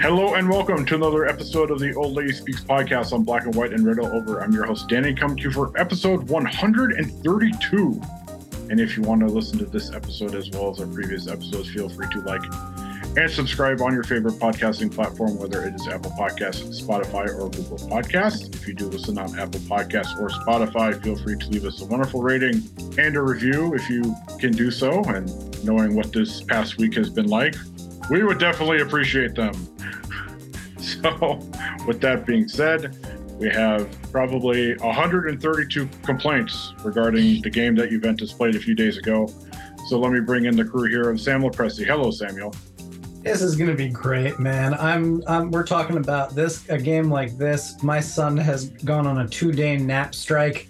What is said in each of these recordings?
Hello and welcome to another episode of the Old Lady Speaks podcast on Black and White and Red All Over. I'm your host Danny, coming to you for episode 132. And if you want to listen to this episode as well as our previous episodes, feel free to like and subscribe on your favorite podcasting platform, whether it is Apple Podcasts, Spotify, or Google Podcasts. If you do listen on Apple Podcasts or Spotify, feel free to leave us a wonderful rating and a review if you can do so. And knowing what this past week has been like, we would definitely appreciate them. So, with that being said, we have probably 132 complaints regarding the game that Juventus played a few days ago. So, let me bring in the crew here of Samuel Pressey. Hello, Samuel. This is gonna be great, man. I'm, I'm. We're talking about this a game like this. My son has gone on a two-day nap strike,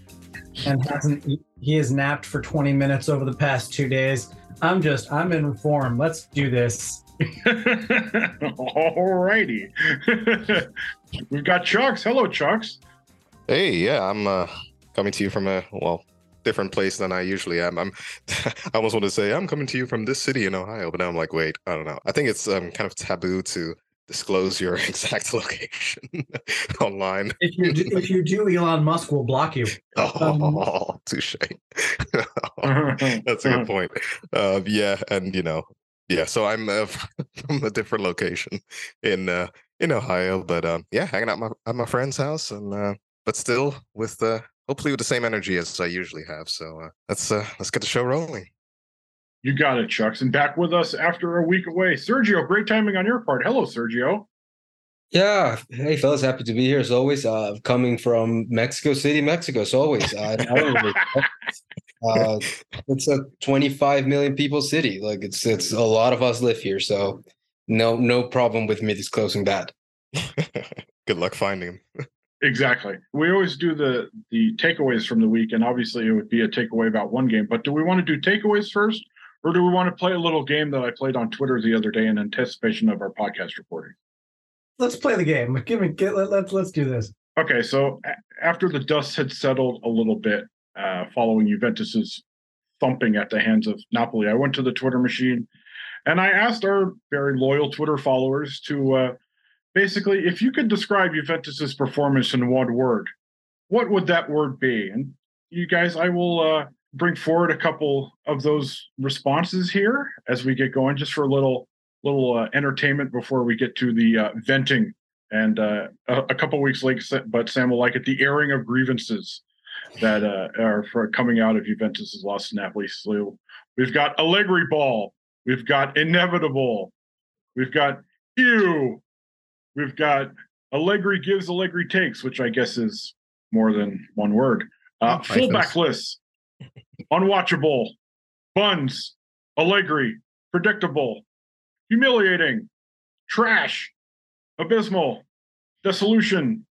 and hasn't. He has napped for 20 minutes over the past two days. I'm just. I'm in form. Let's do this. Alrighty. We've got Chucks. Hello, Chucks. Hey, yeah, I'm uh, coming to you from a well different place than I usually am. I'm I almost want to say I'm coming to you from this city in Ohio, but now I'm like, wait, I don't know. I think it's um, kind of taboo to disclose your exact location online. If you do, if you do, Elon Musk will block you. Oh, touche. That's a good point. Uh, yeah, and you know, yeah. So I'm uh, from a different location in uh, in Ohio, but um, yeah, hanging out my, at my friend's house, and uh, but still with uh, hopefully with the same energy as I usually have. So uh, let's uh, let's get the show rolling. You got it, Chucks. And back with us after a week away, Sergio. Great timing on your part. Hello, Sergio. Yeah. Hey, fellas. Happy to be here as always. Uh, coming from Mexico City, Mexico, as always. I, I don't really, uh, it's a 25 million people city. Like it's it's a lot of us live here, so no no problem with me disclosing that. Good luck finding him. Exactly. We always do the the takeaways from the week, and obviously it would be a takeaway about one game. But do we want to do takeaways first, or do we want to play a little game that I played on Twitter the other day in anticipation of our podcast recording? Let's play the game. Give me. Get, let, let's let's do this. Okay, so after the dust had settled a little bit uh, following Juventus's thumping at the hands of Napoli, I went to the Twitter machine and I asked our very loyal Twitter followers to uh, basically, if you could describe Juventus's performance in one word, what would that word be? And you guys, I will uh, bring forward a couple of those responses here as we get going, just for a little little uh, entertainment before we get to the uh, venting. And uh, a, a couple weeks late, but Sam will like it. The airing of grievances that uh, are for coming out of Juventus's loss to Napoli. So we've got Allegri ball. We've got inevitable. We've got ew. We've got Allegri gives, Allegri takes, which I guess is more than one word. Uh, fullback list, unwatchable, buns, Allegri, predictable, humiliating, trash, abysmal, dissolution,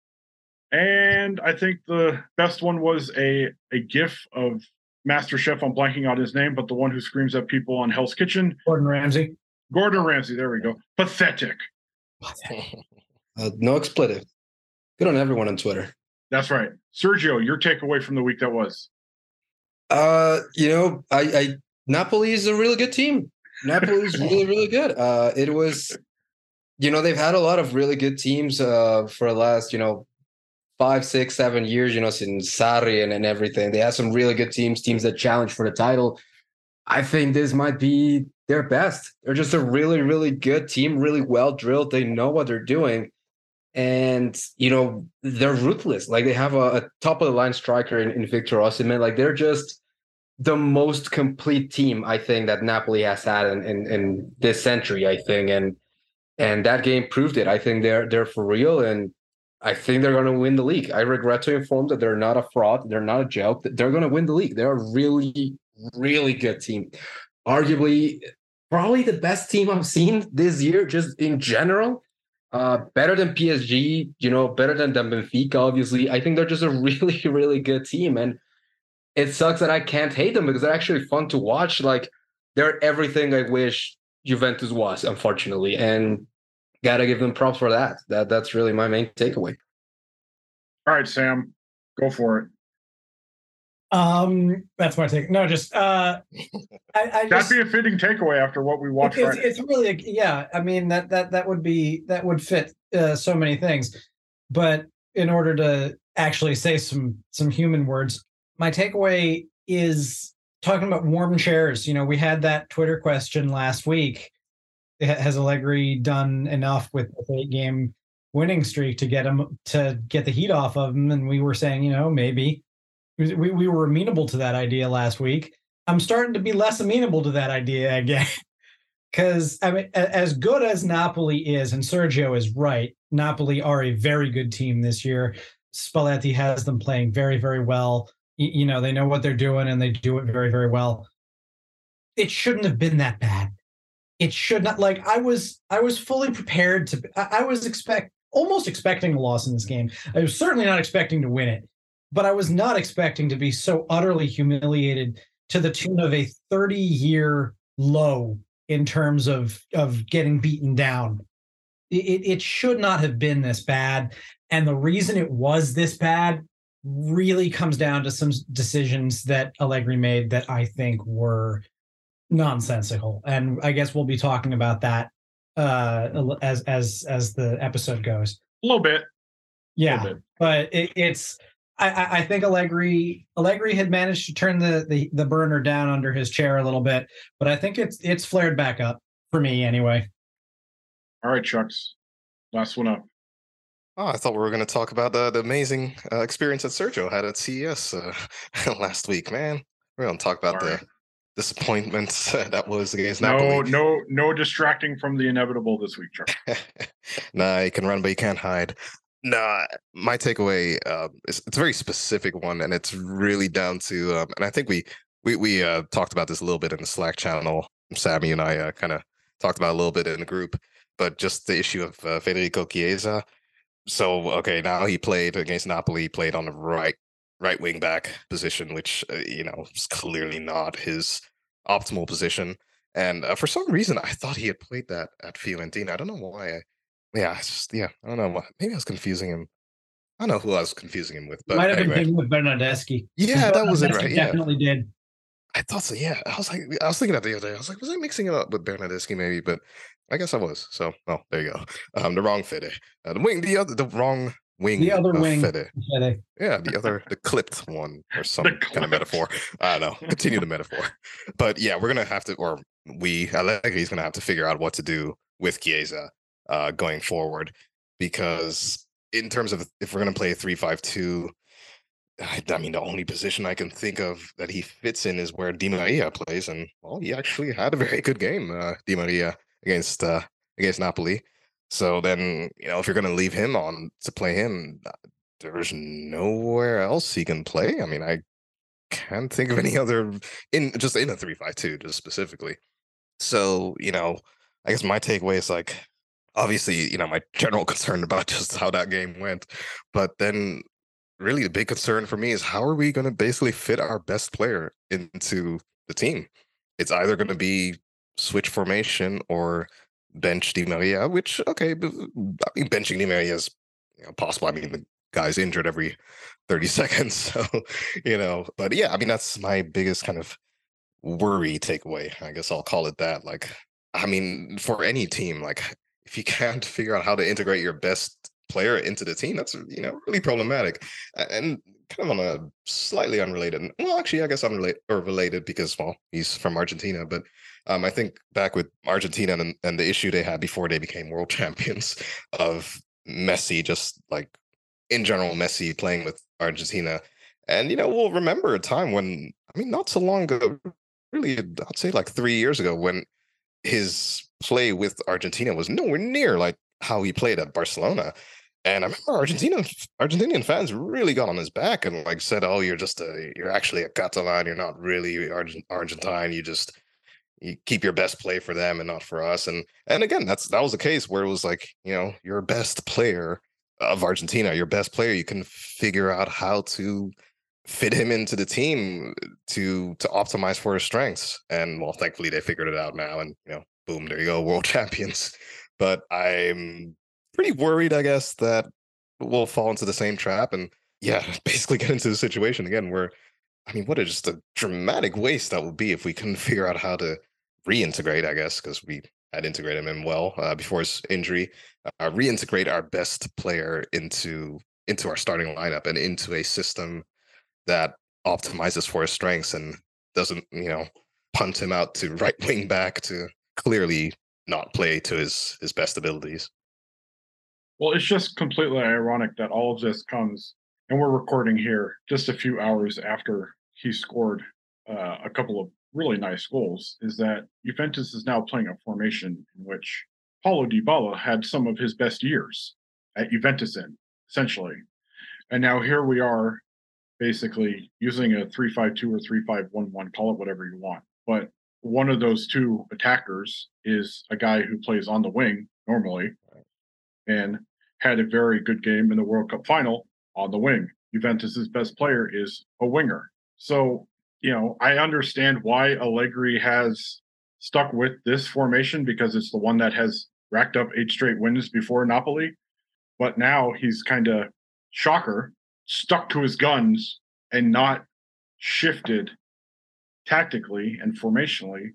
and I think the best one was a a GIF of Master Chef. I'm blanking out his name, but the one who screams at people on Hell's Kitchen. Gordon Ramsay. Gordon Ramsay. There we go. Pathetic. Uh, no expletive. Good on everyone on Twitter. That's right, Sergio. Your takeaway from the week that was. Uh, you know, I, I Napoli is a really good team. Napoli is really, really good. Uh, it was, you know, they've had a lot of really good teams uh, for the last, you know, five, six, seven years, you know, since Sarri and, and everything. They have some really good teams, teams that challenge for the title. I think this might be their best. They're just a really, really good team, really well drilled. They know what they're doing. And, you know, they're ruthless. Like they have a, a top of the line striker in, in Victor Osimhen. Like they're just the most complete team, I think, that Napoli has had in, in, in this century, I think. And and that game proved it. I think they're they're for real. And I think they're going to win the league. I regret to inform that they're not a fraud. They're not a joke. They're going to win the league. They're a really, really good team. Arguably, probably the best team I've seen this year, just in general. Uh, better than PSG, you know, better than, than Benfica, obviously. I think they're just a really, really good team. And it sucks that I can't hate them because they're actually fun to watch. Like, they're everything I wish Juventus was, unfortunately. And gotta give them props for that. That that's really my main takeaway. All right, Sam, go for it. Um, that's my take. No, just uh, I, I that'd just, be a fitting takeaway after what we watched. It's, it's, really, a, yeah. I mean that that that would be that would fit uh, so many things, but in order to actually say some some human words, my takeaway is talking about warm chairs. You know, we had that Twitter question last week has Allegri done enough with the eight game winning streak to get him to get the heat off of him? And we were saying, you know, maybe we, we were amenable to that idea last week. I'm starting to be less amenable to that idea again. Because I mean, as good as Napoli is, and Sergio is right, Napoli are a very good team this year. Spalletti has them playing very, very well. You, you know, they know what they're doing and they do it very, very well. It shouldn't have been that bad it should not like i was i was fully prepared to i, was expect almost expecting a loss in this game. I was certainly not expecting to win it but i was not expecting to be so utterly humiliated to the tune of a 30 year low in terms of of getting beaten down. It, it should not have been this bad and the reason it was this bad really comes down to some decisions that Allegri made that I think were nonsensical and i guess we'll be talking about that uh as as as the episode goes a little bit yeah little bit. but it, it's I, I think Allegri Allegri had managed to turn the, the the burner down under his chair a little bit, but I think it's it's flared back up for me anyway. All right, Chucks, last one up. Oh, I thought we were going to talk about the, the amazing uh, experience that Sergio had at CES uh, last week. Man, we're going to talk about the disappointment that was against no, Napoli. No, no distracting from the inevitable this week, Charlie. nah, you can run, but you can't hide. Nah, my takeaway uh, is it's a very specific one, and it's really down to, um, and I think we we we uh, talked about this a little bit in the Slack channel. Sammy and I uh, kind of talked about a little bit in the group, but just the issue of uh, Federico Chiesa. So okay, now he played against Napoli, played on the right right wing back position, which uh, you know is clearly not his optimal position. And uh, for some reason, I thought he had played that at Fiorentina. I don't know why. I, yeah, just yeah, I don't know. Why. Maybe I was confusing him. I don't know who I was confusing him with, but might have anyway. been thinking with Bernardeschi. Yeah, that was it, right? Yeah, definitely did. I thought so. Yeah, I was like, I was thinking that the other day. I was like, was I mixing it up with Bernardeschi maybe? But I guess I was. So, well, there you go. Um, the wrong fit. Uh, the wing, the other, the wrong wing The other of wing. Fede. Fede. Yeah, the other, the clipped one, or some kind of metaphor. I don't know. Continue the metaphor. But yeah, we're gonna have to, or we, Allegri's gonna have to figure out what to do with Chiesa uh, going forward, because in terms of if we're gonna play a three-five-two, I, I mean, the only position I can think of that he fits in is where Di Maria plays, and well, he actually had a very good game, uh, Di Maria against uh, against Napoli. So then, you know, if you're going to leave him on to play him, uh, there's nowhere else he can play. I mean, I can't think of any other in just in a three-five-two, just specifically. So, you know, I guess my takeaway is like, obviously, you know, my general concern about just how that game went, but then really the big concern for me is how are we going to basically fit our best player into the team? It's either going to be switch formation or bench Di Maria, which okay, I mean benching Di Maria is you know, possible. I mean the guy's injured every 30 seconds, so you know, but yeah, I mean that's my biggest kind of worry takeaway. I guess I'll call it that. Like, I mean, for any team, like if you can't figure out how to integrate your best player into the team, that's you know really problematic. And kind of on a slightly unrelated, well, actually, I guess unrelated or related because well, he's from Argentina, but um, I think back with Argentina and, and the issue they had before they became world champions of Messi, just like in general, Messi playing with Argentina. And, you know, we'll remember a time when, I mean, not so long ago, really, I'd say like three years ago, when his play with Argentina was nowhere near like how he played at Barcelona. And I remember Argentina, Argentinian fans really got on his back and like said, "Oh, you're just a, you're actually a Catalan. You're not really Argent- Argentine. You just you keep your best play for them and not for us." And and again, that's that was a case where it was like, you know, your best player of Argentina, your best player, you can figure out how to fit him into the team to to optimize for his strengths. And well, thankfully they figured it out now, and you know, boom, there you go, world champions. But I'm pretty worried, I guess, that we'll fall into the same trap and yeah, basically get into the situation again where I mean, what a just a dramatic waste that would be if we couldn't figure out how to reintegrate, I guess, because we had integrated him well uh, before his injury, uh, reintegrate our best player into into our starting lineup and into a system that optimizes for his strengths and doesn't, you know, punt him out to right wing back to clearly not play to his his best abilities. Well, it's just completely ironic that all of this comes, and we're recording here just a few hours after he scored uh, a couple of really nice goals. Is that Juventus is now playing a formation in which Paulo Dybala had some of his best years at Juventus in, essentially, and now here we are, basically using a three-five-two or three-five-one-one, call it whatever you want, but one of those two attackers is a guy who plays on the wing normally and had a very good game in the World Cup final on the wing. Juventus's best player is a winger. So, you know, I understand why Allegri has stuck with this formation because it's the one that has racked up eight straight wins before Napoli. But now he's kind of shocker, stuck to his guns and not shifted tactically and formationally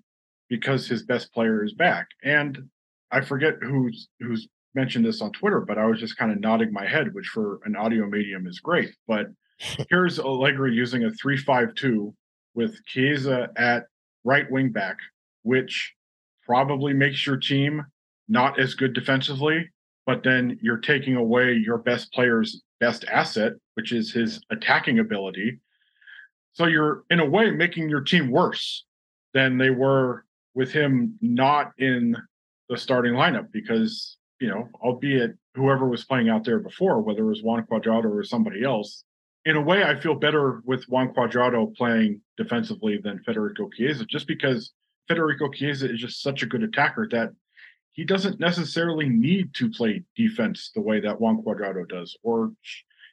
because his best player is back. And I forget who's who's mentioned this on Twitter, but I was just kind of nodding my head, which for an audio medium is great. But here's Allegri using a three-five-two with Chiesa at right wing back, which probably makes your team not as good defensively, but then you're taking away your best player's best asset, which is his attacking ability. So you're in a way making your team worse than they were with him not in the starting lineup because, you know, albeit whoever was playing out there before, whether it was Juan Cuadrado or somebody else, in a way I feel better with Juan Cuadrado playing defensively than Federico Chiesa just because Federico Chiesa is just such a good attacker that he doesn't necessarily need to play defense the way that Juan Cuadrado does, or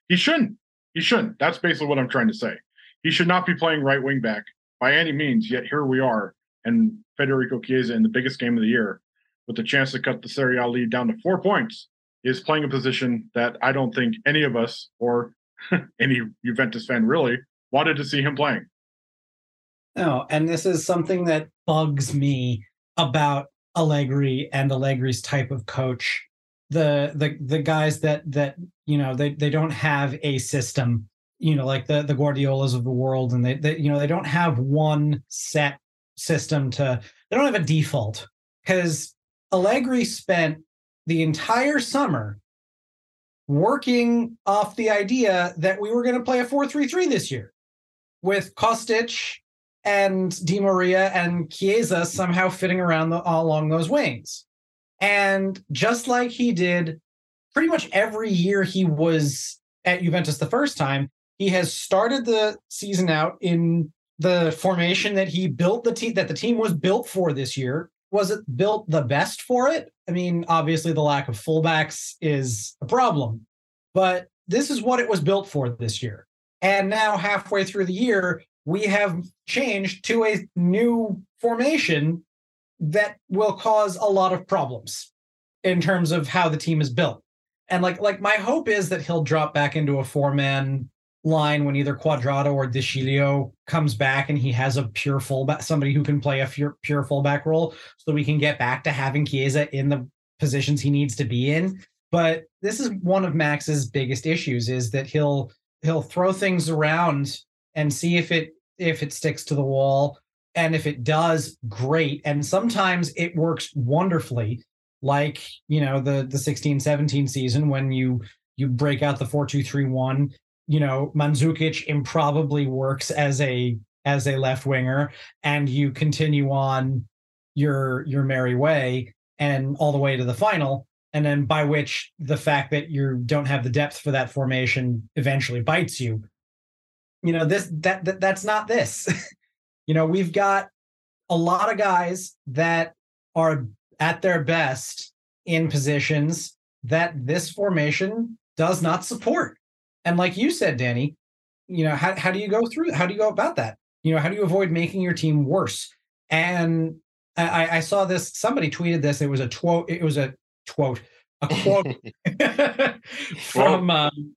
he shouldn't. He shouldn't. That's basically what I'm trying to say. He should not be playing right wing back by any means. Yet here we are, and Federico Chiesa in the biggest game of the year, with the chance to cut the Serie A lead down to four points, is playing a position that I don't think any of us or any Juventus fan really wanted to see him playing. No, and this is something that bugs me about Allegri and Allegri's type of coach. the the the guys that that you know they they don't have a system you know like the the guardiolas of the world and they, they you know they don't have one set system to they don't have a default because allegri spent the entire summer working off the idea that we were going to play a 4-3-3 this year with Kostic and Di Maria and Chiesa somehow fitting around the, along those wings. And just like he did pretty much every year he was at Juventus the first time, he has started the season out in the formation that he built the team that the team was built for this year. Was it built the best for it? I mean, obviously the lack of fullbacks is a problem, but this is what it was built for this year. And now halfway through the year, we have changed to a new formation that will cause a lot of problems in terms of how the team is built. And like like my hope is that he'll drop back into a four-man line when either Cuadrado or De Sciglio comes back and he has a pure fullback, somebody who can play a pure, pure fullback role, so we can get back to having Chiesa in the positions he needs to be in. But this is one of Max's biggest issues is that he'll he'll throw things around and see if it if it sticks to the wall. And if it does great. And sometimes it works wonderfully. Like you know the the 16 17 season when you you break out the 4231 you know Mandzukic improbably works as a as a left winger and you continue on your your merry way and all the way to the final. And then by which the fact that you don't have the depth for that formation eventually bites you. You know this that, that that's not this. You know we've got a lot of guys that are at their best in positions that this formation does not support and like you said danny you know how, how do you go through how do you go about that you know how do you avoid making your team worse and i i saw this somebody tweeted this it was a quote it was a quote a quote from um,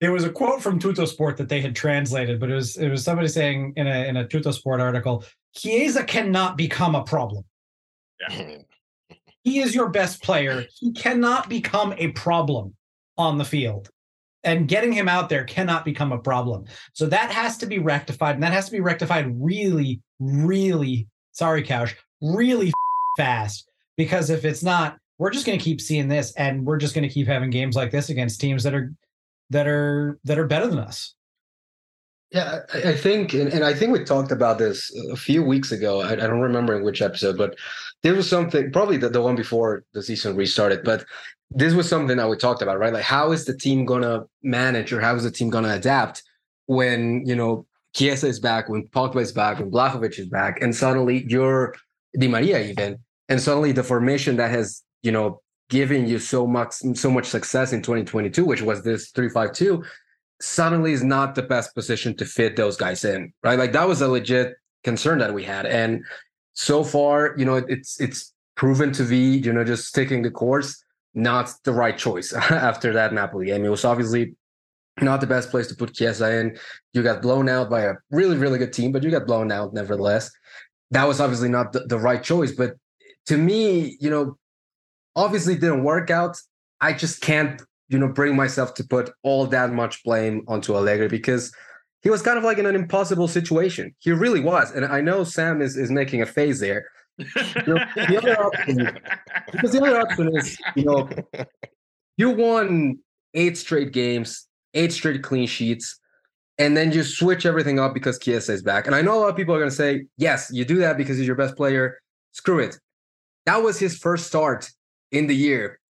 it was a quote from Tuttosport that they had translated, but it was it was somebody saying in a in a Tuttosport article, Chiesa cannot become a problem. Yeah. he is your best player. He cannot become a problem on the field. And getting him out there cannot become a problem. So that has to be rectified. And that has to be rectified really, really, sorry, Couch, really fast. Because if it's not, we're just going to keep seeing this and we're just going to keep having games like this against teams that are that are that are better than us. Yeah, I think, and, I think we talked about this a few weeks ago. I, I, don't remember in which episode, but there was something, probably the, the one before the season restarted, but this was something that we talked about, right? Like, how is the team to manage or how is the team to adapt when, you know, Chiesa is back, when Pogba is back, when Vlahovic is back, and suddenly you're Di Maria even, and suddenly the formation that has, you know, given you so much so much success in 2022, which was this 352, suddenly is not the best position to fit those guys in, right? Like that was a legit concern that we had. And so far, you know, it's it's proven to be, you know, just sticking the course, not the right choice after that Napoli game. It was obviously not the best place to put Chiesa in. You got blown out by a really, really good team, but you got blown out nevertheless. That was obviously not the, the right choice. But to me, you know, obviously didn't work out. I just can't, you know, bring myself to put all that much blame onto Allegri because he was kind of like in an impossible situation. He really was. And I know Sam is, is making a face there. You know, the other option, because the other option is, you know, you won eight straight games, eight straight clean sheets, and then you switch everything up because Chiesa is back. And I know a lot of people are going to say, yes, you do that because he's your best player. Screw it. That was his first start in the year,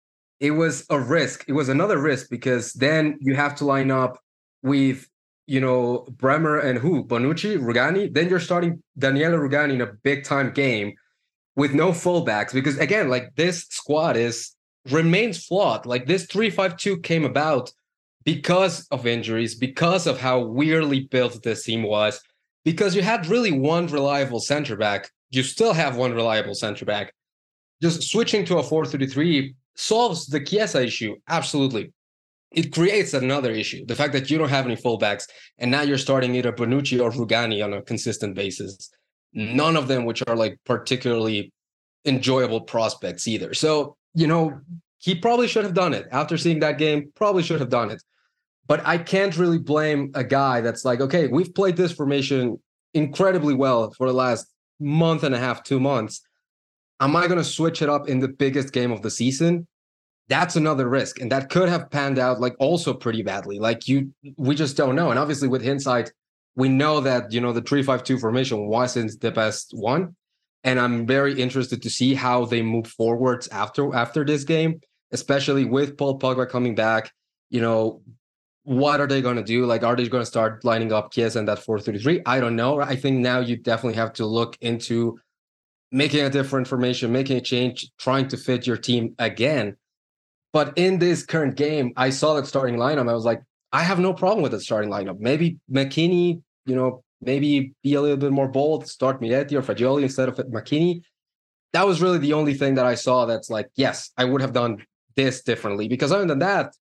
it was a risk. It was another risk because then you have to line up with, you know, Bremer and who? Bonucci, Rugani. Then you're starting Daniele Rugani in a big time game with no fullbacks because again, like this squad is remains flawed. Like this 352 came about because of injuries, because of how weirdly built this team was, because you had really one reliable center back. You still have one reliable center back just switching to a 433 solves the Chiesa issue. Absolutely. It creates another issue. The fact that you don't have any fullbacks and now you're starting either Bonucci or Rugani on a consistent basis. None of them which are like particularly enjoyable prospects either. So, you know, he probably should have done it after seeing that game. Probably should have done it, but I can't really blame a guy that's like, okay, we've played this formation incredibly well for the last month and a half, two months. Am I going to switch it up in the biggest game of the season? That's another risk, and that could have panned out like also pretty badly. Like you, we just don't know. And obviously, with hindsight, we know that you know the three five two formation wasn't the best one, and I'm very interested to see how they move forwards after after this game, especially with Paul Pogba coming back. You know, what are they going to do? Like, are they going to start lining up Chiesa and that 433? I don't know. I think now you definitely have to look into making a different formation, making a change, trying to fit your team again. But in this current game, I saw that starting lineup. I was like, I have no problem with the starting lineup. Maybe McKennie, you know, maybe be a little bit more bold, start Miretti or Fagioli instead of McKennie. That was really the only thing that I saw that's like, yes, I would have done this differently. Because other than that,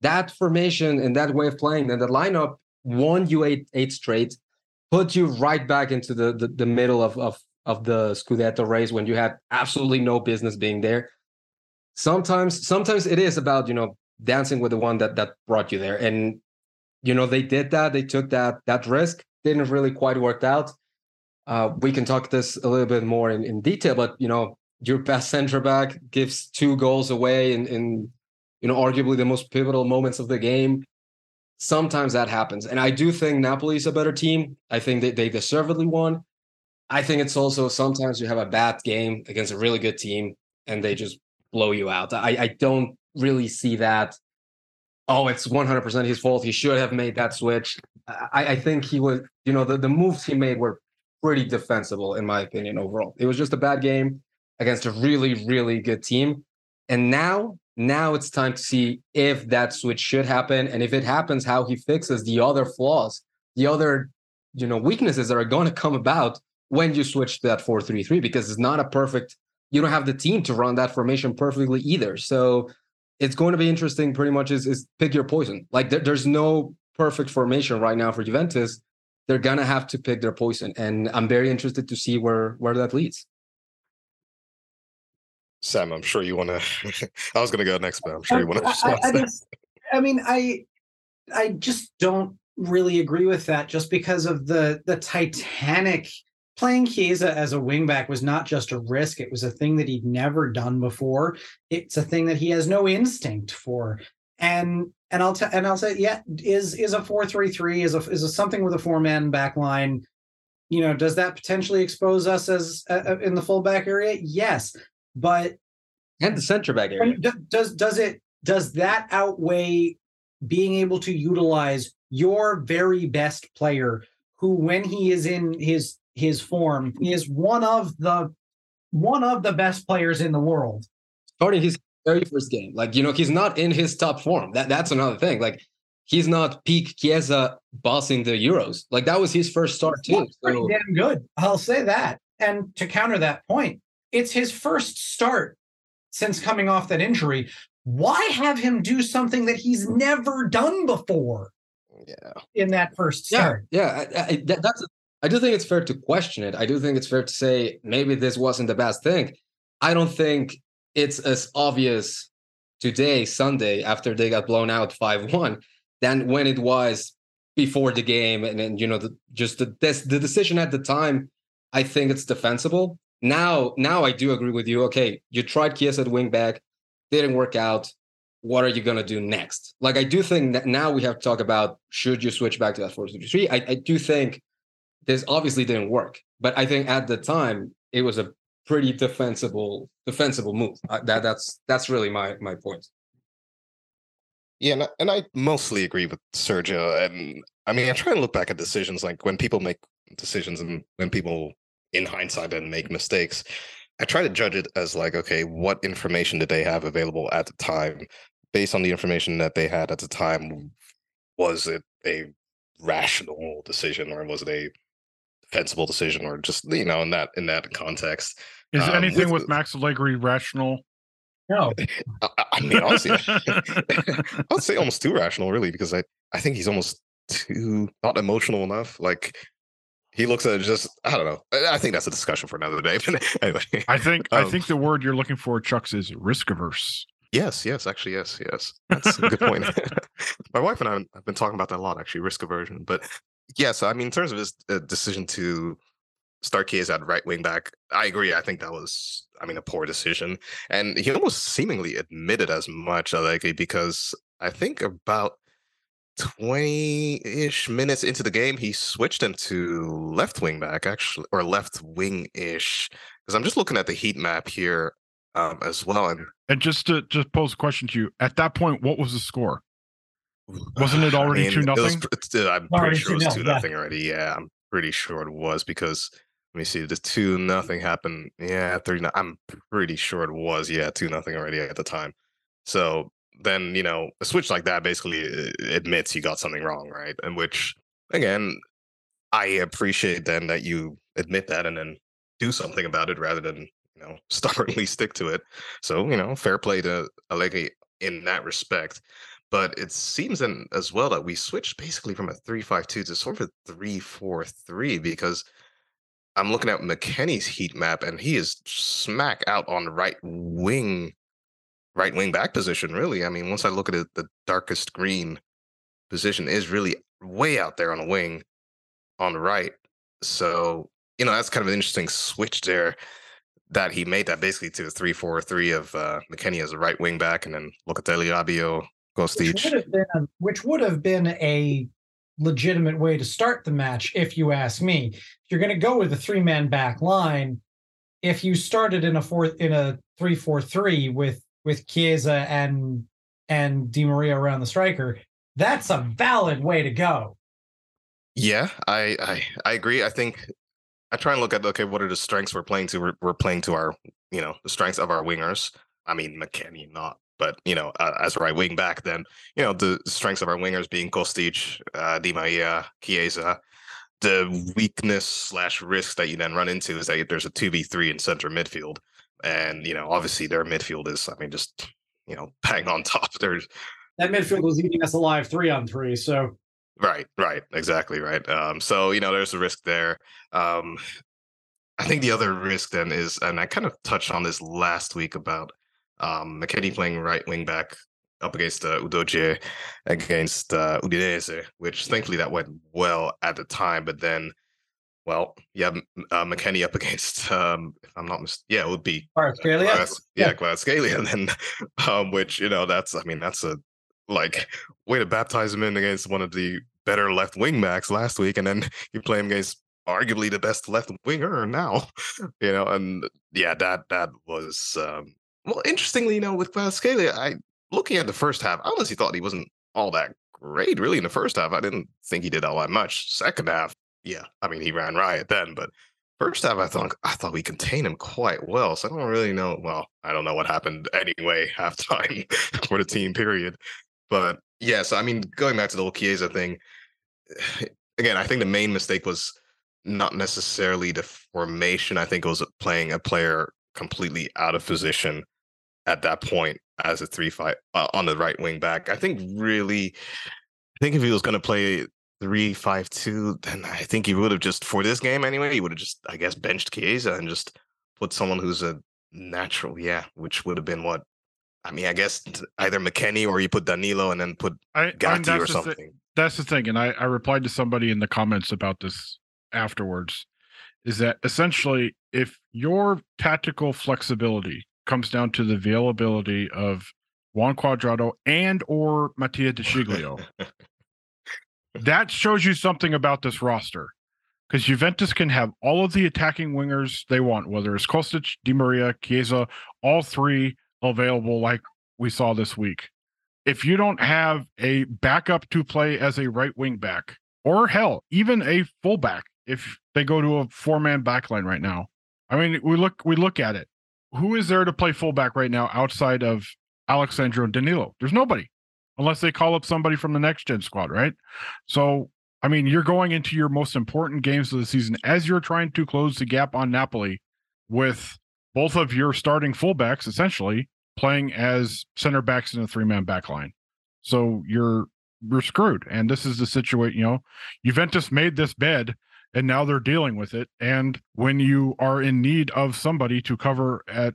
that formation and that way of playing and the lineup won you eight eight straight, put you right back into the the, the middle of, of of the Scudetto race when you had absolutely no business being there. Sometimes, sometimes it is about you know dancing with the one that that brought you there, and you know they did that. They took that that risk. Didn't really quite work out. Uh, we can talk this a little bit more in, in detail, but you know your best center back gives two goals away in, in you know arguably the most pivotal moments of the game. Sometimes that happens, and I do think Napoli is a better team. I think they, they deservedly won. I think it's also sometimes you have a bad game against a really good team and they just blow you out. I, I don't really see that. Oh, it's 100% his fault. He should have made that switch. I, I think he was, you know, the, the moves he made were pretty defensible, in my opinion, overall. It was just a bad game against a really, really good team. And now, now it's time to see if that switch should happen. And if it happens, how he fixes the other flaws, the other, you know, weaknesses that are going to come about when you switch to that 4-3-3 because it's not a perfect you don't have the team to run that formation perfectly either so it's going to be interesting pretty much is, is pick your poison. Like there, there's no perfect formation right now for juventus. They're gonna have to pick their poison and i'm very interested to see where where that leads. Sam i'm sure you want to i was gonna go next but i'm sure you want to I, I, just, I mean i i just don't really agree with that just because of the the titanic playing Chiesa as a wingback was not just a risk; it was a thing that he'd never done before. It's a thing that he has no instinct for, and and I'll t- and I'll say, yeah, is is a four three three is a is a something with a four man back line. You know, does that potentially expose us as uh, in the fullback area? Yes, but and the center back area does does it does that outweigh being able to utilize your very best player who when he is in his his form. He is one of the one of the best players in the world. Starting his very first game, like you know, he's not in his top form. That that's another thing. Like he's not peak Chiesa bossing the Euros. Like that was his first start too. Pretty so. damn good. I'll say that. And to counter that point, it's his first start since coming off that injury. Why have him do something that he's never done before? Yeah. In that first start. Yeah, yeah. I, I, that, that's I do think it's fair to question it. I do think it's fair to say maybe this wasn't the best thing. I don't think it's as obvious today, Sunday, after they got blown out 5 1, than when it was before the game. And then, you know, the, just the, this, the decision at the time, I think it's defensible. Now, now I do agree with you. Okay, you tried Chiesa at wing back, didn't work out. What are you to do next? Like, I do think that now we have to talk about should you switch back to that 4 3 I, I do think this obviously didn't work. But I think at the time it was a pretty defensible defensible move. Uh, that that's that's really my my point. Yeah, and I, and I mostly agree with Sergio. And I mean, I try and look back at decisions like when people make decisions and when people, in hindsight, and make mistakes. I try to judge it as like, okay, what information did they have available at the time? Based on the information that they had at the time, was it a rational decision or was it a defensible decision or just you know in that in that context. Is um, anything with, with Max Allegri rational? No, I, I mean honestly, I'd say almost too rational, really, because I I think he's almost too not emotional enough. Like he looks at just I don't know. I think that's a discussion for another day. But anyway, I think um, I think the word you're looking for, Chucks, is risk averse. Yes, yes, actually, yes, yes. That's a good point. My wife and I have been talking about that a lot, actually, risk aversion. But yes, I mean, in terms of his uh, decision to start Chiesa at right wing back, I agree. I think that was, I mean, a poor decision, and he almost seemingly admitted as much, Allegri, because I think about 20-ish minutes into the game, he switched him to left wing back, actually, or left wing ish. Because I'm just looking at the heat map here um, as well, and And just to just pose a question to you, at that point, what was the score? Wasn't it I already mean, two it was nothing? it's, uh, I'm Already pretty sure it was 2-0, two yeah. nothing already. Yeah, I'm pretty sure it was because let me see, the two nothing happened. Yeah, three. I'm pretty sure it was. Yeah, two nothing already at the time. So then you know a switch like that basically uh, admits you got something wrong, right? And which again, I appreciate then that you admit that and then do something about it rather than you know stubbornly stick to it. So you know, fair play to Allegri in that respect. But it seems as well that we switched basically from a three-five-two to sort of a three-four-three because I'm looking at McKennie's heat map and he is smack out on the right wing, right wing back position. Really, I mean, once I look at it, the darkest green position is really way out there on the wing on the right. So, you know, that's kind of an interesting switch there that he made that basically to a 3 4 3 of uh, as a right wing back and then Locatelli, Rabiot, which would have been a, which would have been a legitimate way to start the match, if you ask me. If you're going to go with a three man back line, if you started in a four in a three four three with with Chiesa and and Di Maria around the striker, that's a valid way to go. Yeah, I, I I agree. I think I try and look at okay, what are the strengths we're playing to? We're, we're playing to our you know the strengths of our wingers. I mean, McKennie not, but you know uh, as a right wing back, then you know the strengths of our wingers being Kostic, uh, Di Maria, Chiesa. The weakness slash risk that you then run into is that there's a two v three in center midfield, and you know obviously their midfield is I mean just you know bang on top. There's That midfield was eating us alive three on three. So Right, right, exactly right. Um, so you know, there's a risk there. Um, I think the other risk then is, and I kind of touched on this last week about um, McKennie playing right wing back up against uh, Udogie against uh, Udinese, which thankfully that went well at the time. But then, well, yeah, uh, McKenny up against, um, if I'm not mistaken, yeah, it would be Australia. Kvaras- yeah, Kvaratskhelia, and then um, which you know that's I mean that's a like way to baptize him in against one of the better left wing backs last week, and then you play him against arguably the best left winger now, you know, and yeah, that that was um, well interestingly, you know, with Kvaratskhelia, I looking at the first half, I honestly thought he wasn't all that great really in the first half. I didn't think he did all that much. Second half, yeah, I mean he ran riot then, but First half, I thought I thought we contained him quite well. So I don't really know. Well, I don't know what happened anyway halftime for the team. Period. But yes, I mean, going back to the whole Chiesa thing, again, I think the main mistake was not necessarily the formation. I think it was playing a player completely out of position at that point as a three five uh, on the right wing back. I think really, I think if he was going to play three five two, then I think he would have just for this game anyway. He would have just, I guess, benched Chiesa and just put someone who's a natural, yeah, which would have been what. I mean, I guess either McKennie or you put Danilo and then put I, I- Gatti that's or the thi- something. that's the thing, and I, I replied to somebody in the comments about this afterwards. Is that essentially if your tactical flexibility comes down to the availability of Juan Cuadrado and or Mattia De Sciglio, that shows you something about this roster. Because Juventus can have all of the attacking wingers they want, whether it's Kostic, Di Maria, Chiesa, all three available like we saw this week. If you don't have a backup to play as a right wing back, or hell, even a fullback, if they go to a four man backline right now. I mean, we look we look at it. Who is there to play fullback right now outside of Alex Sandro and Danilo? There's nobody, unless they call up somebody from the next gen squad, right? So, I mean, you're going into your most important games of the season as you're trying to close the gap on Napoli with both of your starting fullbacks essentially playing as center backs in a three man back line. So you're you're screwed. And this is the situation, you know, Juventus made this bed and now they're dealing with it. And when you are in need of somebody to cover at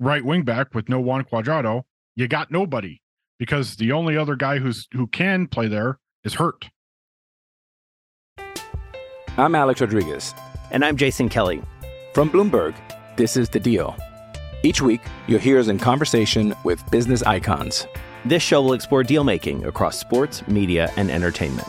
right wing back with no Juan Cuadrado, you got nobody because the only other guy who's who can play there is hurt. I'm Alex Rodriguez. And I'm Jason Kelly. From Bloomberg, this is The Deal. Each week, you'll hear us in conversation with business icons. This show will explore deal making across sports, media, and entertainment.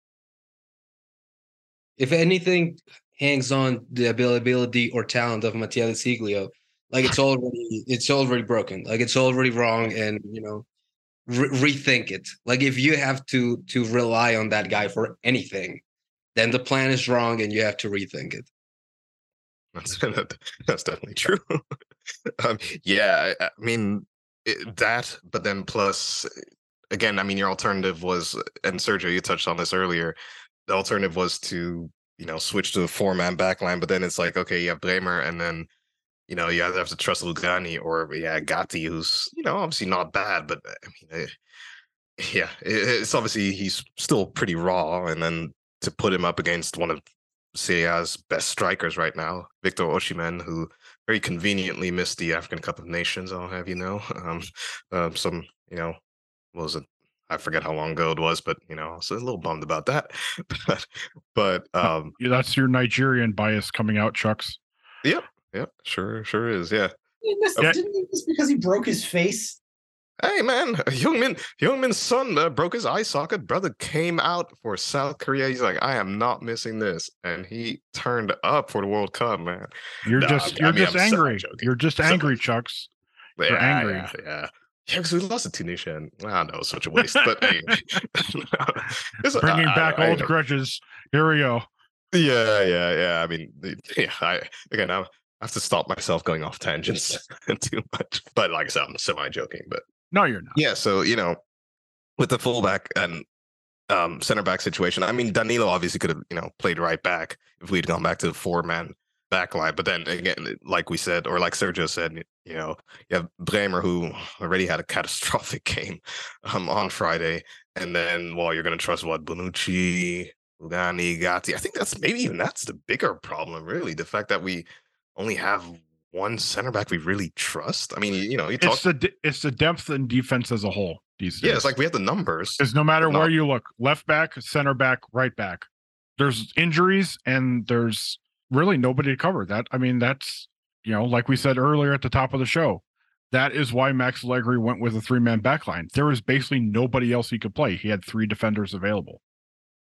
If anything hangs on the availability or talent of Mattia Sciglio, like it's already it's already broken. Like it's already wrong, and you know, re- rethink it. Like if you have to to rely on that guy for anything, then the plan is wrong, and you have to rethink it. That's that's definitely true. um, yeah, I, I mean it, that, but then plus again, I mean your alternative was, and Sergio, you touched on this earlier. The alternative was to you know switch to a four man backline, but then it's like okay, you have Bremer, and then you know you either have to trust Rugani or yeah Gatti, who's you know obviously not bad, but I mean. It, yeah, it, it's obviously he's still pretty raw, and then to put him up against one of Serie best strikers right now, Victor Osimhen, who very conveniently missed the African Cup of Nations. I'll have you know, um, uh, some you know, was it? I forget how long ago it was, but you know, I was a little bummed about that. but but um, Yeah, that's your Nigerian bias coming out, Chucks. yep, yep, sure, sure is, yeah. He missed, Yeah. Didn't he miss because he broke his face? Hey man, Heung-min Heung-min's son uh, broke his eye socket. Brother came out for South Korea. He's like, I am not missing this, and he turned up for the World Cup, man. You're Nah, just you're mean, just I'm angry. semi-joking. You're just angry, Chucks. You're angry. yeah, yeah. Yeah, because we lost to Tunisia, and I know it's such a waste. But anyway, It's- Bringing I- back I- old I- grudges. Here we go. Yeah, yeah, yeah. I mean, yeah. I again, I have to stop myself going off tangents too much. But like I said, I'm semi joking. But No, you're not. yeah, so you know, with the fullback and um, center back situation, I mean, Danilo obviously could have you know played right back if we'd gone back to the four man back line. But then again, like we said, or like Sergio said, you know, you have Bremer who already had a catastrophic game um, on Friday, and then well, you're going to trust what Bonucci, Rugani, Gatti. I think that's maybe even that's the bigger problem, really, the fact that we only have one center back we really trust. I mean, you know, you talk. It's the it's the depth and defense as a whole these days. Yeah, it's like we have the numbers. Because no matter where not- you look, left back, center back, right back, there's injuries and there's really nobody to cover that. I mean, that's you know, like we said earlier at the top of the show, that is why Max Allegri went with a three man backline. There was basically nobody else he could play. He had three defenders available.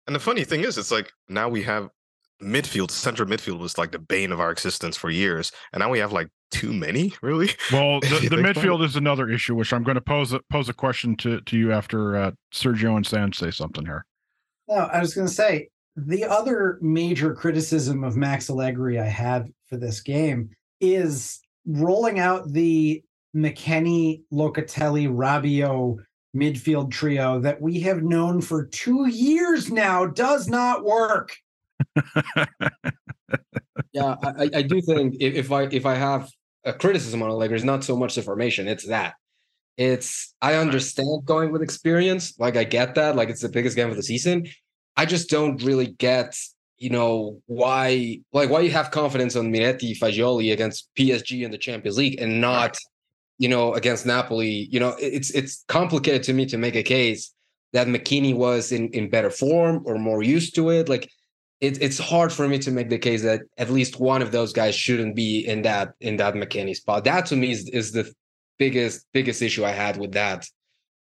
And the funny thing is, it's like now we have midfield, central midfield was like the bane of our existence for years, and now we have like too many, really. Well, the, the midfield is another issue, which I'm going to pose a, pose a question to to you after uh, Sergio and San say something here. No, I was going to say the other major criticism of Max Allegri I have for this game is rolling out the McKennie, Locatelli, Rabiot midfield trio that we have known for two years now does not work. Yeah, I, I- do think if, if I if I have a criticism on Allegri, it's not so much the formation, it's that. It's I understand going with experience, like I get that, like it's the biggest game of the season. I just don't really get, you know, why like why you have confidence on Miretti Fagioli against PSG in the Champions League and not, you know, against Napoli. You know, it's it's complicated to me to make a case that McKennie was in in better form or more used to it. Like it, it's hard for me to make the case that at least one of those guys shouldn't be in that in that McKennie spot. That to me is, is the biggest biggest issue I had with that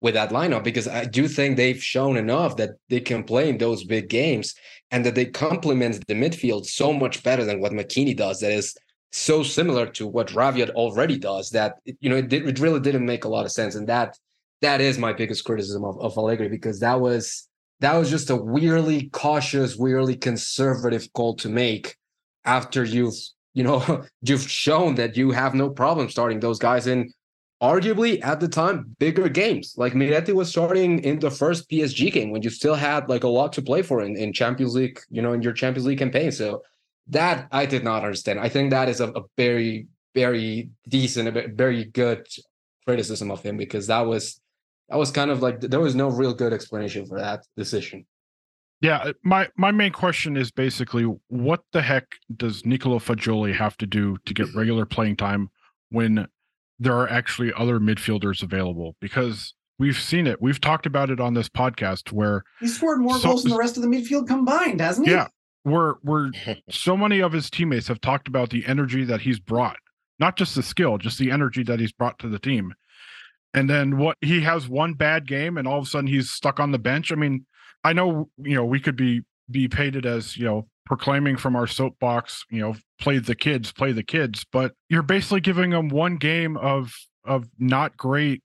with that lineup because I do think they've shown enough that they can play in those big games and that they complement the midfield so much better than what McKennie does. That is so similar to what Rabiot already does that you know it, did, it really didn't make a lot of sense, and that that is my biggest criticism of, of Allegri because that was that was just a weirdly cautious, weirdly conservative call to make after you've you know you've shown that you have no problem starting those guys in arguably at the time bigger games. Like Miretti was starting in the first PSG game when you still had like a lot to play for in, in Champions League you know in your Champions League campaign. So that I did not understand. I think that is a, a very very decent a very good criticism of him because that was that was kind of like there was no real good explanation for that decision. Yeah, uh, my my main question is basically what the heck does Nicolo Fagioli have to do to get regular playing time when there are actually other midfielders available? Because we've seen it. We've talked about it on this podcast where he scored more so, goals than the rest of the midfield combined, hasn't he? Yeah. Where where so many of his teammates have talked about the energy that he's brought, not just the skill, just the energy that he's brought to the team. And then what he has one bad game and all of a sudden he's stuck on the bench. I mean, I know you know we could be be painted as you know proclaiming from our soapbox, you know, play the kids, play the kids, but you're basically giving them one game of of not great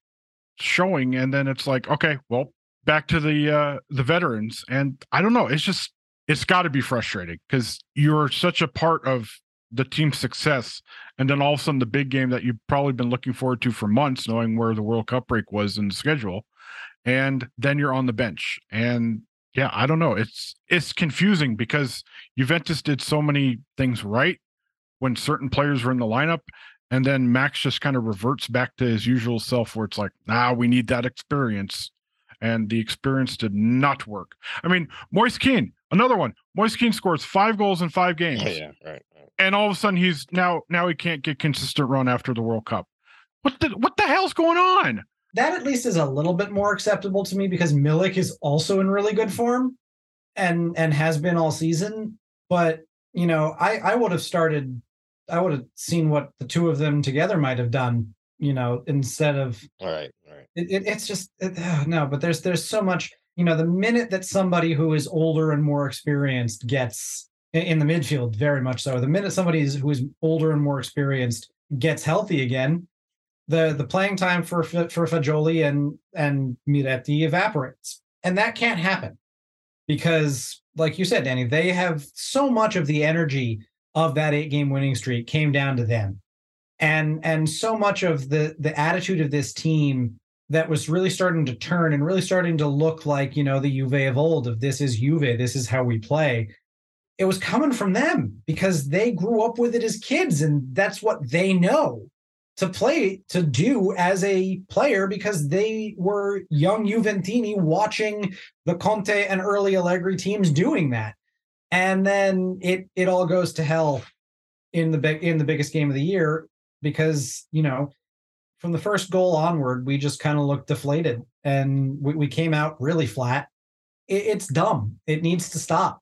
showing, and then it's like, okay, well, back to the uh the veterans, and I don't know, it's just it's got to be frustrating because you're such a part of the team's success, and then all of a sudden the big game that you've probably been looking forward to for months, knowing where the World Cup break was in the schedule, and then you're on the bench, and yeah, I don't know. It's it's confusing because Juventus did so many things right when certain players were in the lineup, and then Max just kind of reverts back to his usual self, where it's like, nah, we need that experience, and the experience did not work. I mean, Moise Kean, another one. Moise Kean scores five goals in five games. Yeah, yeah right, right. And all of a sudden, he's now now he can't get consistent run after the World Cup. What the what the hell's going on? That at least is a little bit more acceptable to me because Milik is also in really good form and and has been all season. But you know, I I would have started I would have seen what the two of them together might have done, you know, instead of all right, all right. It, it, it's just it, no, but there's there's so much, you know, the minute that somebody who is older and more experienced gets in the midfield, very much so. The minute somebody who is older and more experienced gets healthy again, the the playing time for for Fagioli and and Miretti evaporates, and that can't happen because, like you said, Danny, they have so much of the energy of that eight game winning streak came down to them, and and so much of the the attitude of this team that was really starting to turn and really starting to look like you know the Juve of old of this is Juve, this is how we play. It was coming from them because they grew up with it as kids, and that's what they know to play to do as a player because they were young Juventini watching the Conte and early Allegri teams doing that. And then it it all goes to hell in the big in the biggest game of the year because, you know, from the first goal onward, we just kind of looked deflated and we, we came out really flat. It, it's dumb. It needs to stop.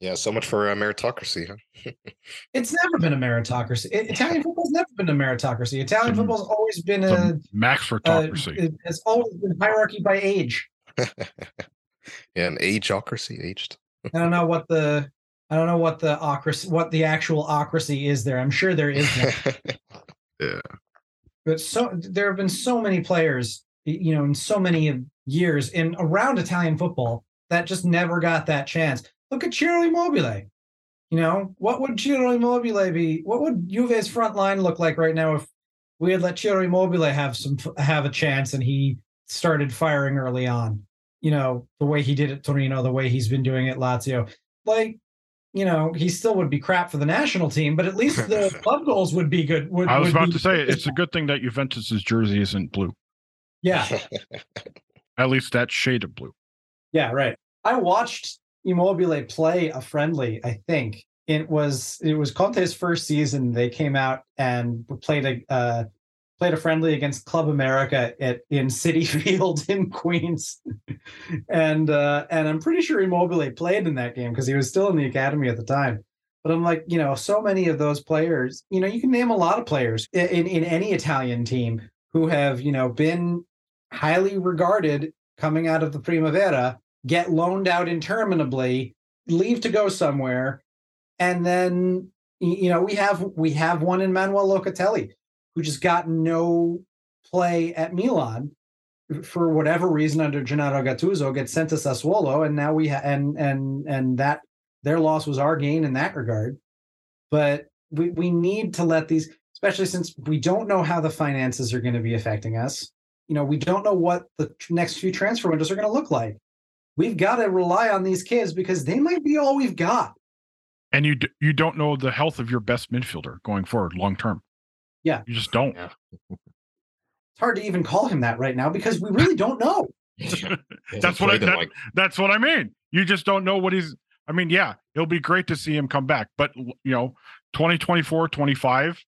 Yeah, so much for uh, meritocracy, huh? it's never been a meritocracy. Italian football's never been a meritocracy. Italian mm. football's always been a max meritocracy. it's always been hierarchy by age. yeah, an ageocracy, aged. I don't know what the I don't know what the ocracy, what the actual ocracy is there. I'm sure there is. yeah. But so there have been so many players, you know, in so many years in around Italian football that just never got that chance. Look at Ciro Immobile. You know, what would Ciro Immobile be? What would Juve's front line look like right now if we had let Ciro Immobile have some have a chance and he started firing early on? You know, the way he did at Torino, the way he's been doing at Lazio. Like, you know, he still would be crap for the national team, but at least the club goals would be good. Would, I was about to say it's a good thing that Juventus's jersey isn't blue. Yeah. at least that shade of blue. Yeah, right. I watched Immobile play a friendly, I think. It was it was Conte's first season. They came out and played a uh, played a friendly against Club America at in Citi Field in Queens, and uh, and I'm pretty sure Immobile played in that game because he was still in the academy at the time. But I'm like, you know, so many of those players, you know, you can name a lot of players in in any Italian team who have you know been highly regarded coming out of the Primavera get loaned out interminably, leave to go somewhere, and then you know, we have we have one in Manuel Locatelli, who just got no play at Milan for whatever reason under Gennaro Gattuso, gets sent to Sassuolo, and now we ha- and and and that their loss was our gain in that regard. But we we need to let these, especially since we don't know how the finances are going to be affecting us. You know, we don't know what the next few transfer windows are going to look like. We've got to rely on these kids because they might be all we've got. And you d- you don't know the health of your best midfielder going forward long term. Yeah, you just don't. It's hard to even call him that right now because we really don't know. that's what I that, that's what I mean. You just don't know what he's I mean, yeah, it'll be great to see him come back, but you know, 2024, 25,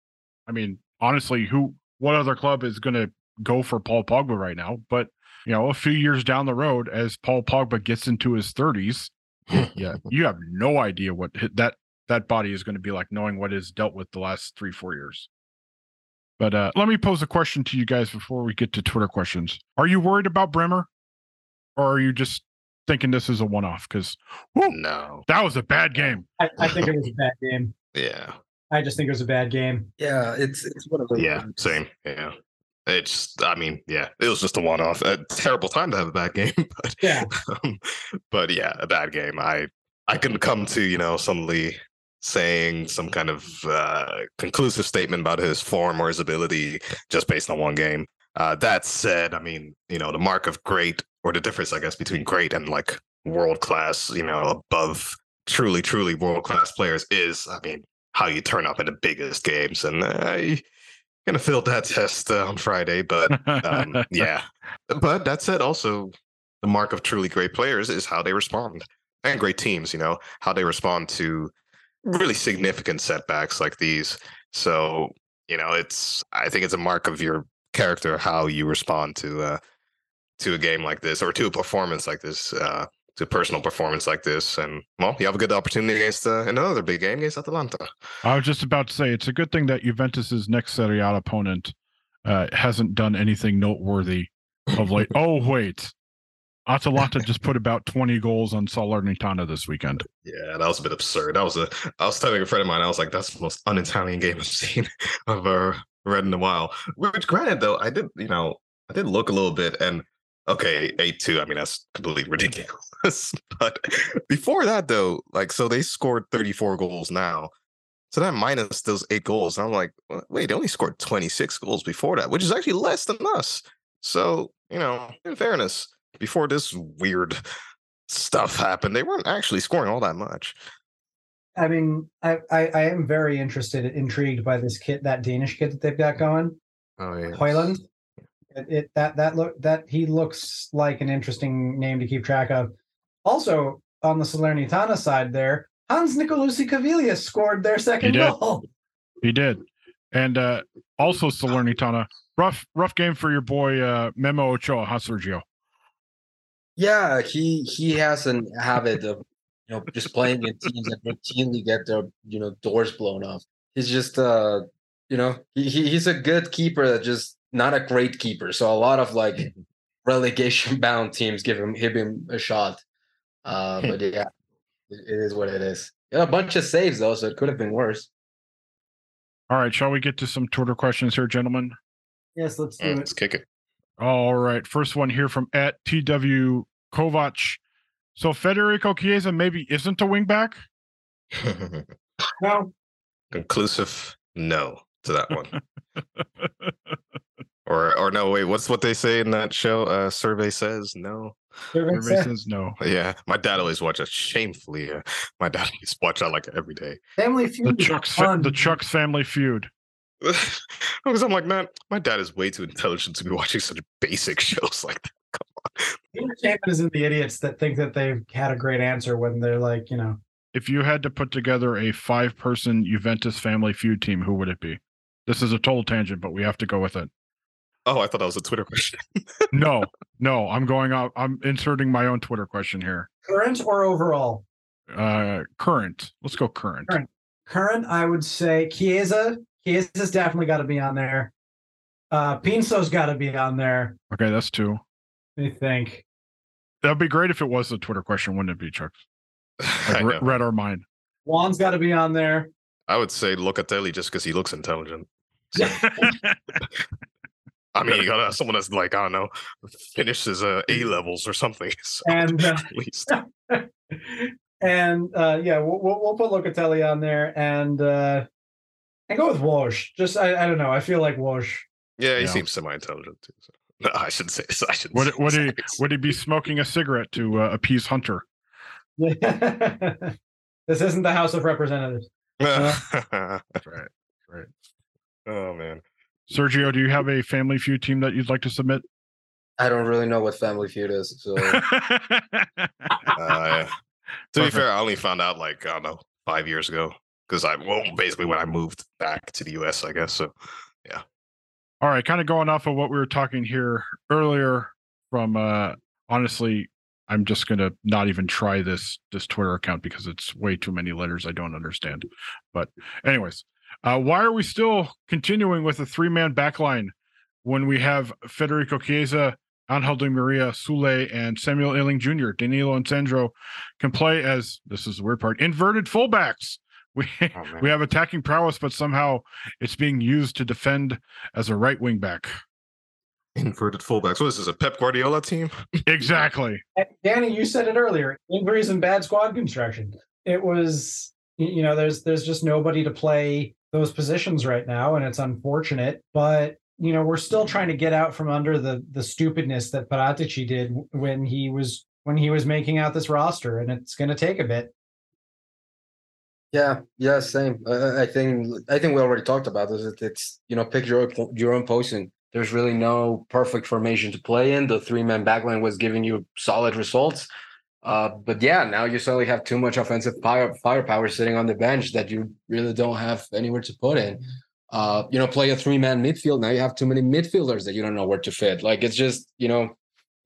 I mean, honestly, who what other club is going to go for Paul Pogba right now? But, you know, a few years down the road as Paul Pogba gets into his 30s, yeah, you have no idea what that that body is going to be like knowing what is dealt with the last 3-4 years. But uh, let me pose a question to you guys before we get to Twitter questions. Are you worried about Bremer, or are you just thinking this is a one-off? Because no, that was a bad game. I, I think it was a bad game. Yeah, I just think it was a bad game. Yeah, it's it's one of those. Yeah, same. Yeah, it's. I mean, yeah, it was just a one-off. A terrible time to have a bad game, but yeah, um, but yeah, a bad game. I I can come to you know suddenly saying some kind of uh, conclusive statement about his form or his ability just based on one game. Uh, that said, I mean, you know, the mark of great or the difference, I guess, between great and like world class, you know, above truly, truly world class players is, I mean, how you turn up in the biggest games. And I uh, gonna fill that test uh, on Friday, but um, yeah. But that said, also the mark of truly great players is how they respond, and great teams. You know how they respond to really significant setbacks like these. So, you know, it's I think it's a mark of your character how you respond to uh to a game like this or to a performance like this, uh to personal performance like this. And well, you have a good opportunity against uh, another big game against Atalanta. I was just about to say it's a good thing that Juventus's next Serie A opponent uh hasn't done anything noteworthy of late. oh wait. Atalanta just put about 20 goals on Salernitana this weekend. Yeah, that was a bit absurd. That was a. I was telling a friend of mine, I was like, "That's the most un-Italian game I've seen, I've uh, read in a while." Which, granted, though, I did, you know, I did look a little bit, and okay, eight two. I mean, that's completely ridiculous. but before that, though, like, so they scored 34 goals now. So that minus those eight goals, I'm like, wait, they only scored 26 goals before that, which is actually less than us. So, you know, in fairness, before this weird stuff happened, they weren't actually scoring all that much. I mean, I, I, I am very interested, intrigued by this kid, that Danish kid that they've got going. Oh yeah, Højlund. It, it that that look that he looks like an interesting name to keep track of. Also on the Salernitana side, there Hans Nicolussi Caviglia scored their second He goal. He did. And uh also Salernitana. Rough rough game for your boy uh Memo Ochoa, huh, Sergio? Yeah, he he has an habit of you know just playing in teams that routinely get their you know doors blown off. He's just uh you know he, he he's a good keeper, that just not a great keeper. So a lot of like relegation bound teams give him give him a shot. Uh, but yeah, it, it is what it is. Yeah, a bunch of saves though, so it could have been worse. All right, shall we get to some Twitter questions here, gentlemen? Yes, let's do Mm, it. let's kick it. All right. First one here from at TW Kovac. So Federico Chiesa maybe isn't a wingback? No, Conclusive no to that one. Or or no, wait, what's what they say in that show? Uh survey says no. Everybody says no. Yeah, my dad always watches shamefully. Uh, my dad used to watch that like every day. Family Feud. is Chuck's fa- the Chuck's family feud. Because I'm like, man, my dad is way too intelligent to be watching such basic shows like that. Entertainment is in the idiots that think that they've had a great answer when they're like, you know, If you had to put together a five person Juventus family feud team, who would it be? This is a total tangent, but we have to go with it. Oh, I thought that was a Twitter question. No, no, I'm going out. I'm inserting my own Twitter question here. current or overall. Uh current. Let's go current. Current. Current, I would say Chiesa. Chiesa's definitely got to be on there. Uh Pinso's got to be on there. Okay, that's two. I think. That'd be great if it was a Twitter question, wouldn't it be, Chuck? Like, I re- read our mind. Juan's got to be on there. I would say Locatelli just because he looks intelligent. I mean, you gotta someone that's like I don't know, finishes uh, A levels or something. So, And uh, at least and uh, yeah, we'll, we'll we'll put Locatelli on there and uh, and go with Walsh. Just I, I don't know. I feel like Walsh. yeah, he Yeah. seems semi-intelligent too. So. No, I should say. I should. Would would he would he be smoking a cigarette to uh, appease Hunter? this isn't the House of Representatives. That's right. Right. Oh man. Sergio, do you have a Family Feud team that you'd like to submit? I don't really know what Family Feud is, so Uh, yeah. To be fair, I only found out like I don't know five years ago because I well basically when I moved back to the U.S. I guess so. Yeah. All right, kind of going off of what we were talking here earlier from uh honestly, I'm just gonna not even try this this Twitter account because it's way too many letters I don't understand. But anyways, uh why are we still continuing with a three-man backline when we have Federico Chiesa, Angel Di Maria, Soulé, and Samuel Iling Jr., Danilo and Sandro can play as this is the weird part, inverted fullbacks. We we have attacking prowess, but somehow it's being used to defend as a right wing back. Inverted fullbacks. What is this? Is a Pep Guardiola team? Exactly. Danny, you said it earlier. Injuries and bad squad construction. It was you know there's there's just nobody to play those positions right now, and it's unfortunate. But you know we're still trying to get out from under the the stupidness that Paratici did when he was when he was making out this roster, and it's going to take a bit. yeah, yeah, same. I, I think I think we already talked about this. It- It's you know pick your your own posting. There's really no perfect formation to play in. The three man backline was giving you solid results. Uh, but yeah, now you suddenly have too much offensive fire, firepower sitting on the bench that you really don't have anywhere to put in. Uh, you know, play a three man midfield. Now you have too many midfielders that you don't know where to fit. Like it's just, you know,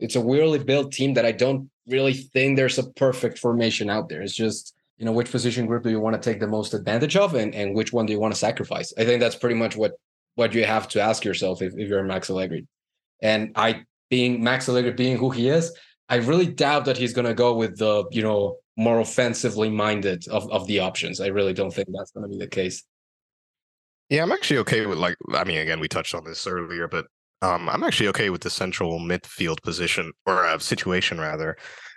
it's a weirdly built team that I don't really think there's a perfect formation out there. It's just, you know, which position group do you want to take the most advantage of and, and which one do you want to sacrifice? I think that's pretty much what what you have to ask yourself if, if you're Max Allegri. And I being Max Allegri being who he is, I really doubt that he's gonna go with the, you know, more offensively minded of, of the options. I really don't think that's gonna be the case. Yeah, I'm actually okay with like I mean again we touched on this earlier, but um I'm actually okay with the central midfield position or uh, situation rather,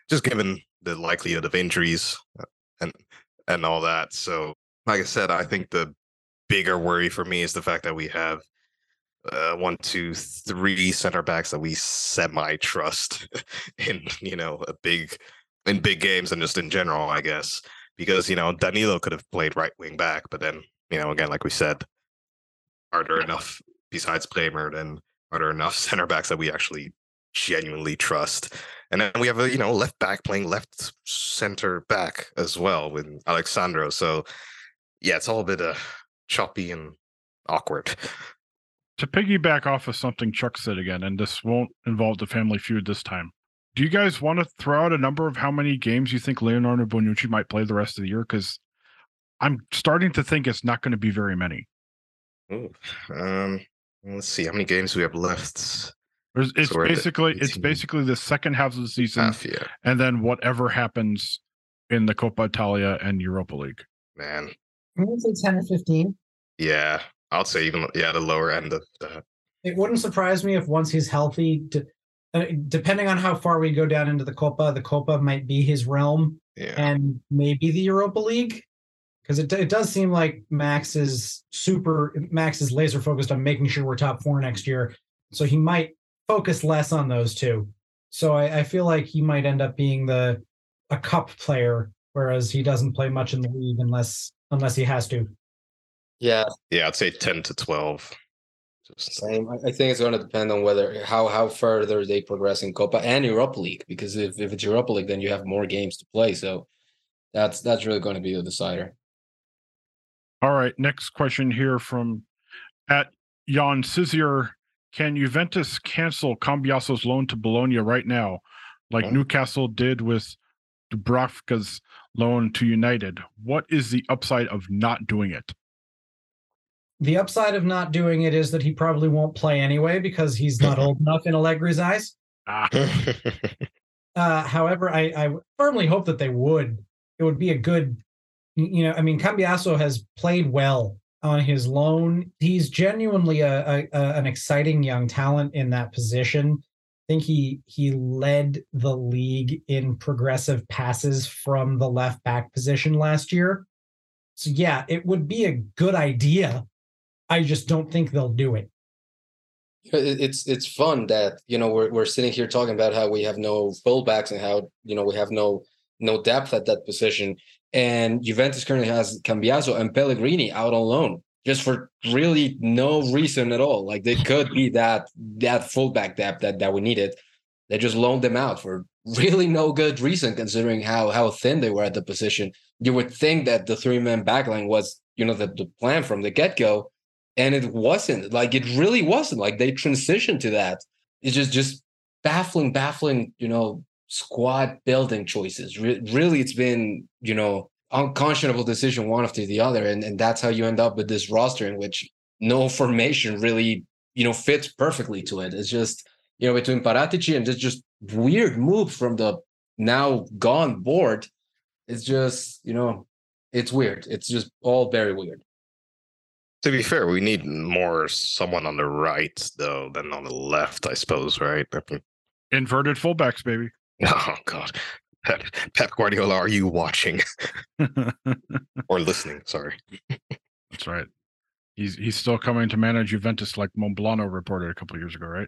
just given the likelihood of injuries uh, and and all that. So like I said, I think the bigger worry for me is the fact that we have uh, one, two, three center backs that we semi trust in you know a big in big games and just in general, I guess. Because you know Danilo could have played right wing back, but then you know again, like we said, are there enough besides Bremer? Then are there enough center backs that we actually genuinely trust? And then we have a you know left back playing left center back as well with Alex Sandro. So yeah, it's all a bit uh, choppy and awkward. To piggyback off of something Chuck said again, and this won't involve the family feud this time. Do you guys want to throw out a number of how many games you think Leonardo Bonucci might play the rest of the year? Because I'm starting to think it's not going to be very many. Ooh, um, let's see how many games we have left. There's, it's So basically it's basically the second half of the season, half, yeah. and then whatever happens in the Coppa Italia and Europa League. Man, I'm going to say ten or fifteen. yeah, I'll say even yeah the lower end of that. It wouldn't surprise me if once he's healthy, to, uh, depending on how far we go down into the Coppa, the Coppa might be his realm, Yeah. and maybe the Europa League, because it it does seem like Max is super. Max is laser focused on making sure we're top four next year, so he might focus less on those two. So I, I feel like he might end up being the a cup player, whereas he doesn't play much in the league unless unless he has to. Yeah, Yeah, I'd say ten to twelve. Same. I I think it's going to depend on whether how how further they progress in Coppa and Europa League. Because if, if it's Europa League, then you have more games to play. So that's that's really going to be the decider. All right, next question here from at Jan Cizier. Can Juventus cancel Cambiaso's loan to Bologna right now, like Newcastle did with Dubravka's loan to United? What is the upside of not doing it? The upside of not doing it is that he probably won't play anyway because he's not old enough in Allegri's eyes. Ah, Uh, however, I, I firmly hope that they would. It would be a good, you know, I mean, Cambiaso has played well on his loan. He's genuinely a, a, a, an exciting young talent in that position. I think he he led the league in progressive passes from the left back position last year. So yeah, it would be a good idea. I just don't think they'll do it. It's it's fun that you know we're we're sitting here talking about how we have no fullbacks and how you know we have no no depth at that position. And Juventus currently has Cambiaso and Pellegrini out on loan just for really no reason at all. Like they could be that that fullback depth that that we needed. They just loaned them out for really no good reason, considering how how thin they were at the position. You would think that the three man backline was you know the, the plan from the get go, and it wasn't. Like it really wasn't. Like they transitioned to that. It's just just baffling, baffling. You know squad building choices. Re- really, it's been you know unconscionable decision one after the other, and and that's how you end up with this roster in which no formation really you know fits perfectly to it. It's just you know between Paratici and this just weird move from the now gone board. It's just you know it's weird. It's just all very weird. To be fair, we need more someone on the right though than on the left, I suppose, right? Inverted fullbacks, baby. Oh God, Pep, Pep Guardiola, are you watching or listening? Sorry. That's right. He's he's still coming to manage Juventus, like Monblano reported a couple years ago, right?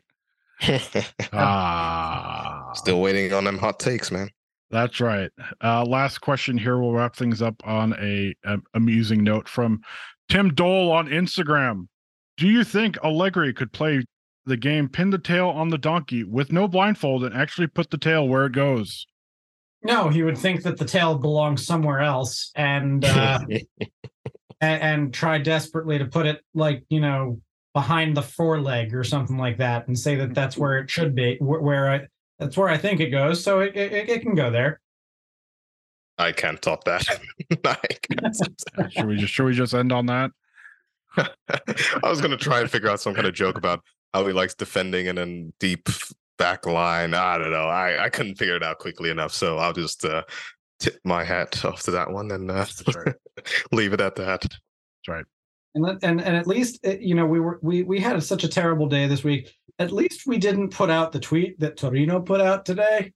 ah, still waiting on them hot takes, man. That's right. Uh, last question here. We'll wrap things up on a, a amusing note from Tim Dole on Instagram. Do you think Allegri could play the game pin the tail on the donkey with no blindfold and actually put the tail where it goes. No, he would think that the tail belongs somewhere else and uh, and, and try desperately to put it like you know behind the foreleg or something like that, and say that that's where it should be, where, where I, that's where I think it goes. So it, it, it can go there. I can't top that. can't. should we just should we just end on that? I was gonna try and figure out some kind of joke about how he likes defending and then deep back line. I don't know. I, I couldn't figure it out quickly enough. So I'll just uh, tip my hat off to that one and uh, right. leave it at that. That's right. And, and and at least eh, you know we were we we had such a terrible day this week. At least we didn't put out the tweet that Torino put out today.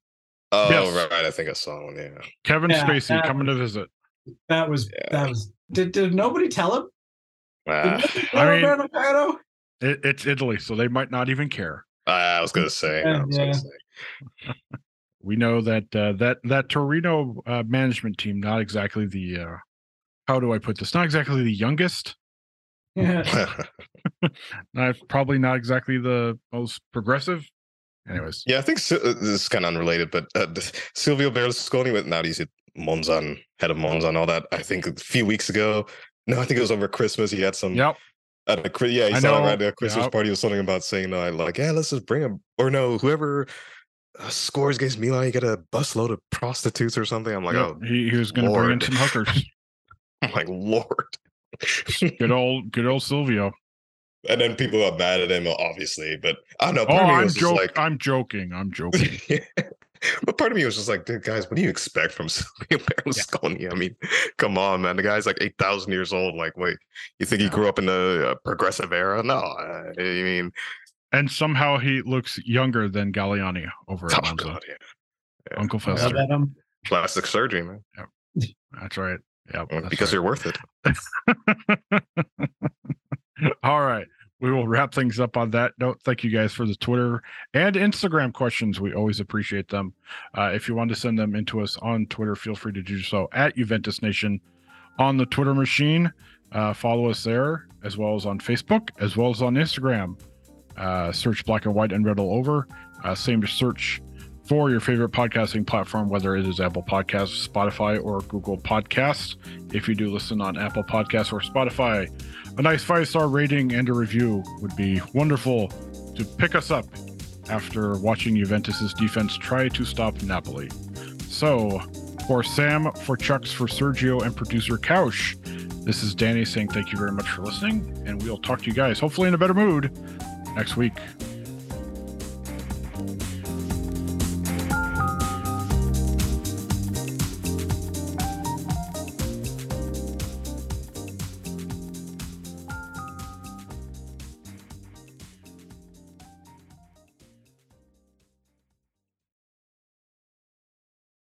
Oh yes. right, I think I saw one. Yeah, Kevin yeah, Spacey that, coming to visit. That was yeah. that was. Did did nobody tell him? Uh, I mean, it, it's Italy, so they might not even care. I was going to say. Yeah, yeah. say. we know that uh, that that Torino uh, management team, not exactly the uh, how do I put this? Not exactly the youngest. Yeah. not, probably not exactly the most progressive. Anyways. Yeah, I think uh, this is kind of unrelated, but uh, Silvio Berlusconi went now he's at Monza, head of Monza and all that. I think a few weeks ago. No, I think it was over Christmas. He had some yep at a yeah, he said at a Christmas yep. party was something about saying no, I like yeah, let's just bring him or no, whoever uh, scores against Milan, you get a busload of prostitutes or something. I'm like, yep. oh, he, he was going to bring in some hookers. I'm like, Lord, good old good old Silvio. And then people got mad at him, obviously. But I don't know. oh, I'm, joking. like, I'm joking. I'm joking. but part of me was just like, dude, guys, what do you expect from Silvio Berlusconi? Yeah. I mean, come on, man. The guy's like 8,000 years old. Like, wait, you think he grew up in the uh, progressive era? No. Uh, I mean, and somehow he looks younger than Galliani over at oh, God, yeah. yeah. Uncle Fester. Plastic surgery, man. Yep. That's right. Yeah. Because right. you're worth it. All right we will wrap things up on that note. Thank you guys for the Twitter and Instagram questions. We always appreciate them. Uh, if you want to send them into us on Twitter, feel free to do so at Juventus Nation on the Twitter machine. Uh, follow us there as well as on Facebook, as well as on Instagram. Uh, search Black and White and Red All Over. Uh, same to search for your favorite podcasting platform, whether it is Apple Podcasts, Spotify, or Google Podcasts. If you do listen on Apple Podcasts or Spotify, a nice five star rating and a review would be wonderful to pick us up after watching Juventus's defense try to stop Napoli. So, for Sam, for Chucks, for Sergio, and producer Couch, this is Danny saying thank you very much for listening, and we'll talk to you guys, hopefully in a better mood, next week.